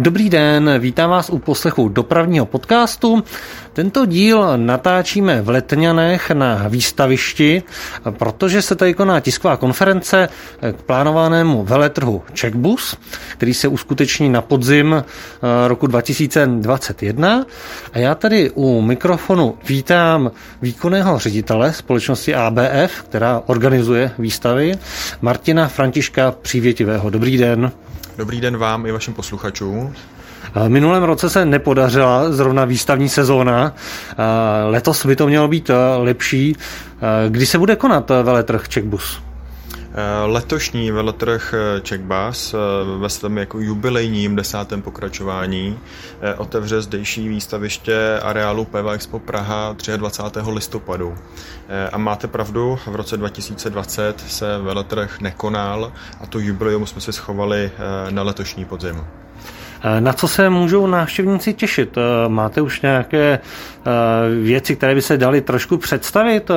Dobrý den, vítám vás u poslechu dopravního podcastu. Tento díl natáčíme v Letňanech na výstavišti, protože se tady koná tisková konference k plánovanému veletrhu Checkbus, který se uskuteční na podzim eh, roku 2021. A já tady u mikrofonu vítám výkonného ředitele společnosti ABF, která organizuje výstavy, Martina Františka Přívětivého. Dobrý den. Dobrý den vám i vašim posluchačům. V minulém roce se nepodařila zrovna výstavní sezóna. Letos by to mělo být lepší. Kdy se bude konat veletrh Checkbus? Letošní veletrh Checkbus ve svém jako jubilejním desátém pokračování otevře zdejší výstaviště areálu PEVA Expo Praha 23. listopadu. A máte pravdu, v roce 2020 se veletrh nekonal a to jubileum jsme si schovali na letošní podzim. Na co se můžou návštěvníci těšit? Máte už nějaké věci, které by se daly trošku představit?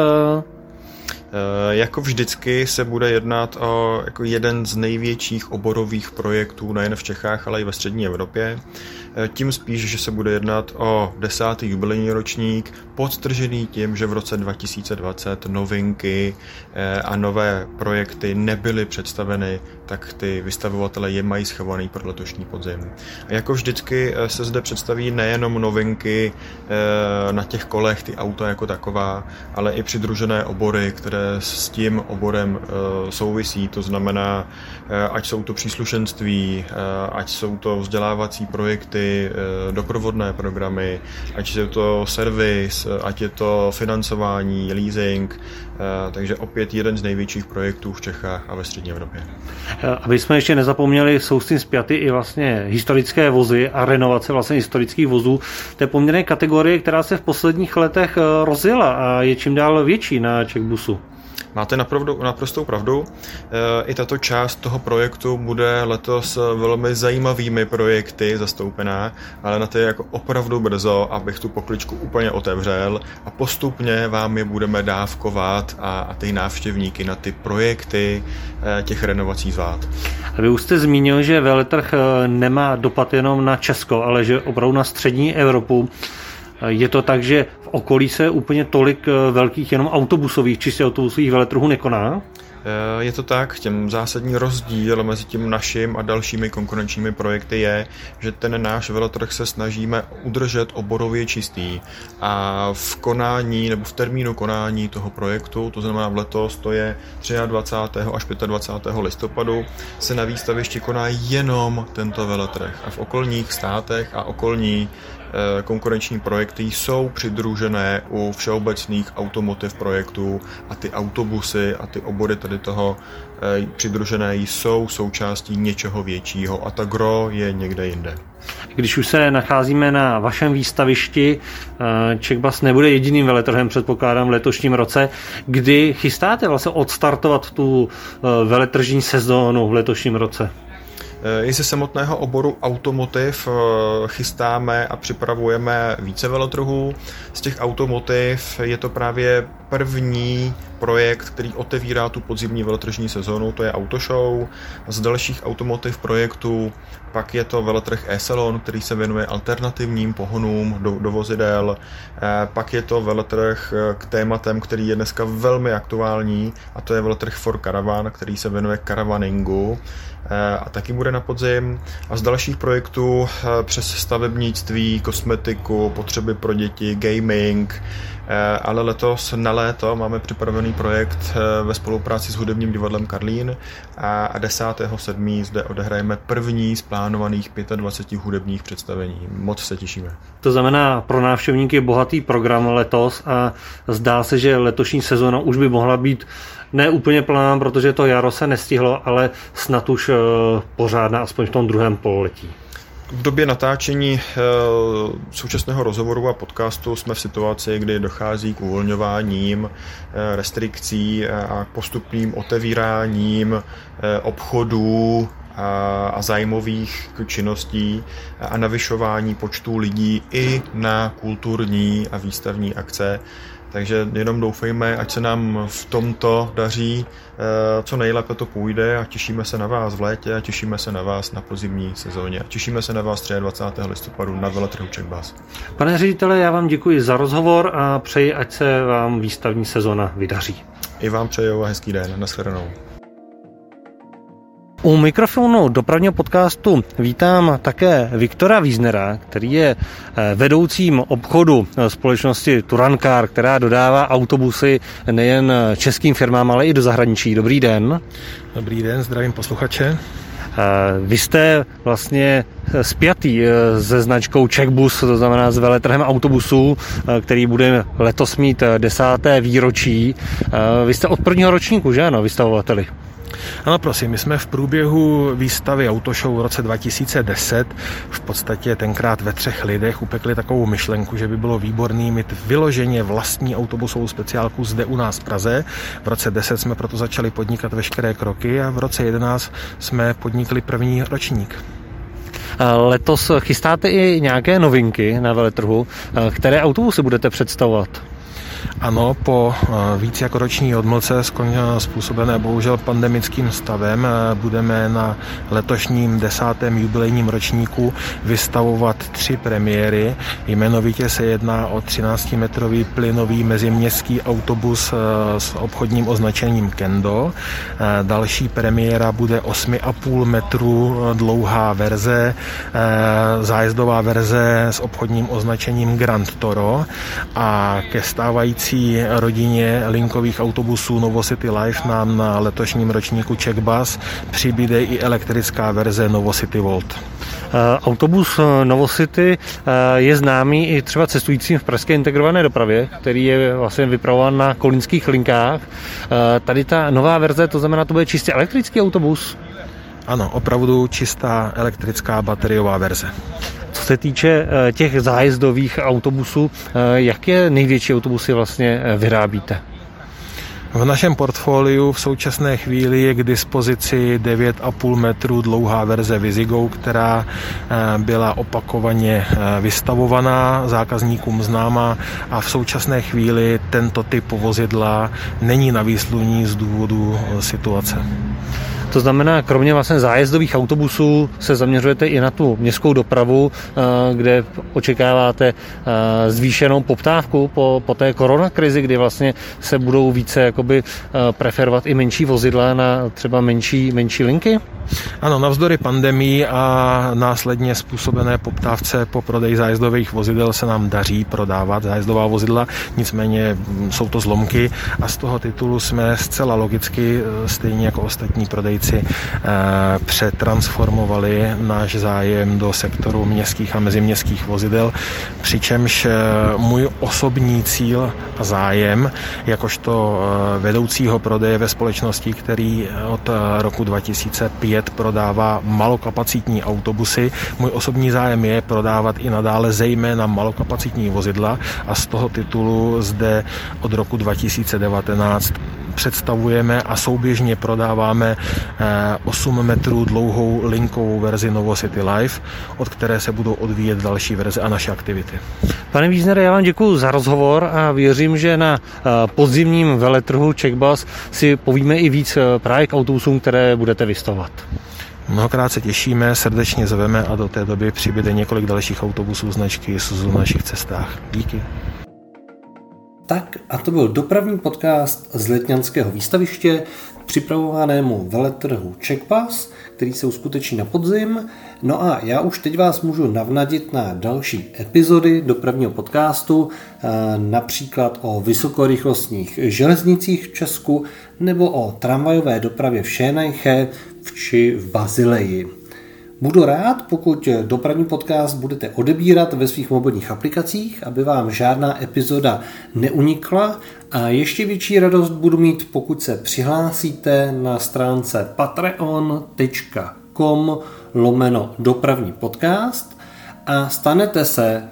Eh, jako vždycky se bude jednat o jako jeden z největších oborových projektů nejen v Čechách, ale i ve střední Evropě. Eh, tím spíš, že se bude jednat o desátý jubilejní ročník, podstržený tím, že v roce 2020 novinky eh, a nové projekty nebyly představeny, tak ty vystavovatele je mají schovaný pro letošní podzim. A jako vždycky se zde představí nejenom novinky na těch kolech, ty auta jako taková, ale i přidružené obory, které s tím oborem eh, souvisí, to znamená, eh, ať jsou to příslušenství, eh, ať jsou to vzdělávací projekty, doprovodné programy, ať je to servis, ať je to financování, leasing, takže opět jeden z největších projektů v Čechách a ve střední Evropě. Aby jsme ještě nezapomněli, jsou s tím zpěty i vlastně historické vozy a renovace vlastně historických vozů. To je poměrně kategorie, která se v posledních letech rozjela a je čím dál větší na Checkbusu. Máte napravdu, naprostou pravdu. E, I tato část toho projektu bude letos velmi zajímavými projekty zastoupená, ale na to je jako opravdu brzo, abych tu pokličku úplně otevřel a postupně vám je budeme dávkovat a, a ty návštěvníky na ty projekty e, těch renovací zvát. Vy už jste zmínil, že veletrh e, nemá dopad jenom na Česko, ale že opravdu na střední Evropu. Je to tak, že v okolí se úplně tolik eh, velkých jenom autobusových, čistě autobusových veletrhů nekoná? Eh, je to tak, těm zásadní rozdíl mezi tím naším a dalšími konkurenčními projekty je, že ten náš veletrh se snažíme udržet oborově čistý a v konání nebo v termínu konání toho projektu, to znamená v letos, to je 23. až 25. listopadu, se na výstavišti koná jenom tento veletrh a v okolních státech a okolní Eh, konkurenční projekty jsou přidružené u všeobecných automotiv projektů a ty autobusy a ty obory tady toho eh, přidružené jsou součástí něčeho většího a ta gro je někde jinde. Když už se nacházíme na vašem výstavišti, Checkbus eh, nebude jediným veletrhem, předpokládám, v letošním roce. Kdy chystáte vlastně odstartovat tu veletržní sezónu v letošním roce? Eh, I ze samotného oboru automotiv eh, chystáme a připravujeme více velotrhů. Z těch automotiv je to právě první projekt, který otevírá tu podzimní velotržní sezonu, to je Autoshow. Z dalších automotiv projektů pak je to veletrh e-salon, který se věnuje alternativním pohonům do, do vozidel. E, pak je to veletrh k tématem, který je dneska velmi aktuální, a to je veletrh for Caravan, který se věnuje caravaningu e, a taky bude na podzim. A z dalších projektů přes stavebnictví, kosmetiku, potřeby pro děti, gaming, Eh, ale letos na léto máme připravený projekt eh, ve spolupráci s hudebním divadlem Karlín a 10.7. zde odehrajeme první z plánovaných 25 hudebních představení. Moc se těšíme. To znamená pro návštěvníky bohatý program letos a zdá se, že letošní sezóna už by mohla být ne úplně plná, protože to jaro se nestihlo, ale snad už eh, pořádná aspoň v tom druhém pololetí. V době natáčení e, současného rozhovoru a podcastu jsme v situaci, kdy dochází k uvolňováním e, restrikcí a postupným otevíráním obchodů a zájmových činností a navyšování počtu lidí i na kulturní a výstavní akce. Takže jenom doufejme, ať se nám v tomto daří, eh, co nejlépe to půjde a těšíme se na vás v létě a těšíme se na vás na pozimní sezóně. A těšíme se na vás 23. listopadu na veletrhu Checkbus. Pane ředitele, já vám děkuji za rozhovor a přeji, ať se vám výstavní sezóna vydaří. I vám přeju a hezký den. Naschledanou. U mikrofonu dopravního podcastu vítám také Viktora Wiesnera, který je eh, vedoucím obchodu eh, společnosti Turankar, která dodává autobusy nejen českým firmám, ale i do zahraničí. Dobrý den. Dobrý den, zdravím posluchače. Eh, vy jste vlastně spjatý se značkou Checkbus, to znamená s veletrhem autobusů, který bude letos mít desáté výročí. Vy jste od prvního ročníku, že ano, vystavovateli? Ano, prosím, my jsme v průběhu výstavy Autoshow v roce 2010 v podstatě tenkrát ve třech lidech upekli takovou myšlenku, že by bylo výborný mít vyloženě vlastní autobusovou speciálku zde u nás v Praze. V roce 10 jsme proto začali podnikat veškeré kroky a v roce 11 jsme podnikli první ročník. Letos chystáte i nějaké novinky na veletrhu. Které autobusy budete představovat? Ano, po eh, víc jako roční odmlce způsobené bohužel pandemickým stavem eh, budeme na letošním desátém jubilejním ročníku vystavovat tři premiéry. Jmenovitě se jedná o 13-metrový plynový meziměstský autobus eh, s obchodním označením Kendo. Další premiéra bude 8,5 metru dlouhá verze, zájezdová verze s obchodním označením Grand Toro a ke stávající stávající rodině linkových autobusů Novocity Life nám na letošním ročníku Checkbus přibude i elektrická verze Novocity Volt. Eh, autobus eh, Novocity eh, je známý i třeba cestujícím v pražské integrované dopravě, který je vlastně vypravován na kolínských linkách. Tady ta nová verze, to znamená, to bude čistě elektrický autobus? Ano, opravdu čistá elektrická bateriová verze. Co se týče eh, těch zájezdových autobusů, eh, jaké největší autobusy vlastně eh, vyrábíte? V našem portfoliu v současné chvíli je k dispozici 9,5 metrů dlouhá verze Vizigo, která byla opakovaně vystavovaná, zákazníkům známa a v současné chvíli tento typ vozidla není na výsluní z důvodu situace. To znamená, kromě vlastně zájezdových autobusů se zaměřujete i na tu městskou dopravu, eh, kde očekáváte eh, zvýšenou poptávku po, po té koronakrizi, kdy vlastně se budou více jakoby eh, preferovat i menší vozidla na třeba menší, menší linky? Ano, navzdory pandemii a následně způsobené poptávce po prodeji zájezdových vozidel se nám daří prodávat zájezdová vozidla, nicméně mm, jsou to zlomky a z toho titulu jsme zcela logicky, stejně jako ostatní prodejci, eh, přetransformovali náš zájem do sektoru městských a meziměstských vozidel, přičemž eh, můj osobní cíl a zájem, jakožto vedoucího prodeje ve společnosti, který od roku 2005 prodává malokapacitní autobusy, můj osobní zájem je prodávat i nadále zejména malokapacitní vozidla a z toho titulu zde od roku 2019 představujeme a souběžně prodáváme 8 eh, metrů dlouhou linkovou verzi Novocity Life, od které se budou odvíjet další verze a naše aktivity. Pane Víznere, já vám děkuji za rozhovor a věřím, že na eh, podzimním veletrhu Checkbus si povíme i víc eh, právě k autobusům, které budete vystavovat. Mnohokrát se těšíme, srdečně zveme a do té doby přibude několik dalších autobusů značky Suzu na našich cestách. Díky. Tak a to byl dopravní podcast z Letňanského výstaviště připravovanému veletrhu Checkpass, který se uskuteční na podzim. No a já už teď vás můžu navnadit na další epizody dopravního podcastu, eh, například o vysokorychlostních železnicích v Česku nebo o tramvajové dopravě v Šénajche či v Bazileji. Budu rád, pokud dopravní podcast budete odebírat ve svých mobilních aplikacích, aby vám žádná epizoda neunikla. A ještě větší radost budu mít, pokud se přihlásíte na stránce patreon.com lomeno dopravní podcast a stanete se eh,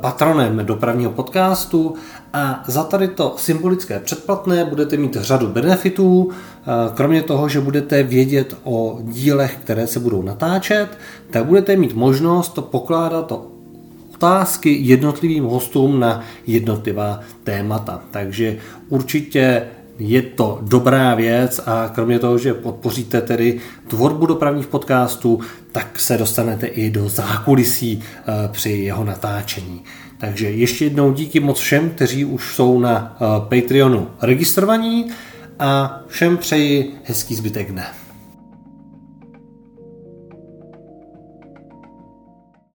patronem dopravního podcastu a za tady to symbolické předplatné budete mít řadu benefitů, eh, kromě toho, že budete vědět o dílech, které se budou natáčet, tak budete mít možnost pokládat otázky jednotlivým hostům na jednotlivá témata. Takže určitě je to dobrá věc a kromě toho, že podpoříte tedy tvorbu dopravních podcastů, tak se dostanete i do zákulisí eh, při jeho natáčení. Takže ještě jednou díky moc všem, kteří už jsou na eh, Patreonu registrovaní a všem přeji hezký zbytek dne.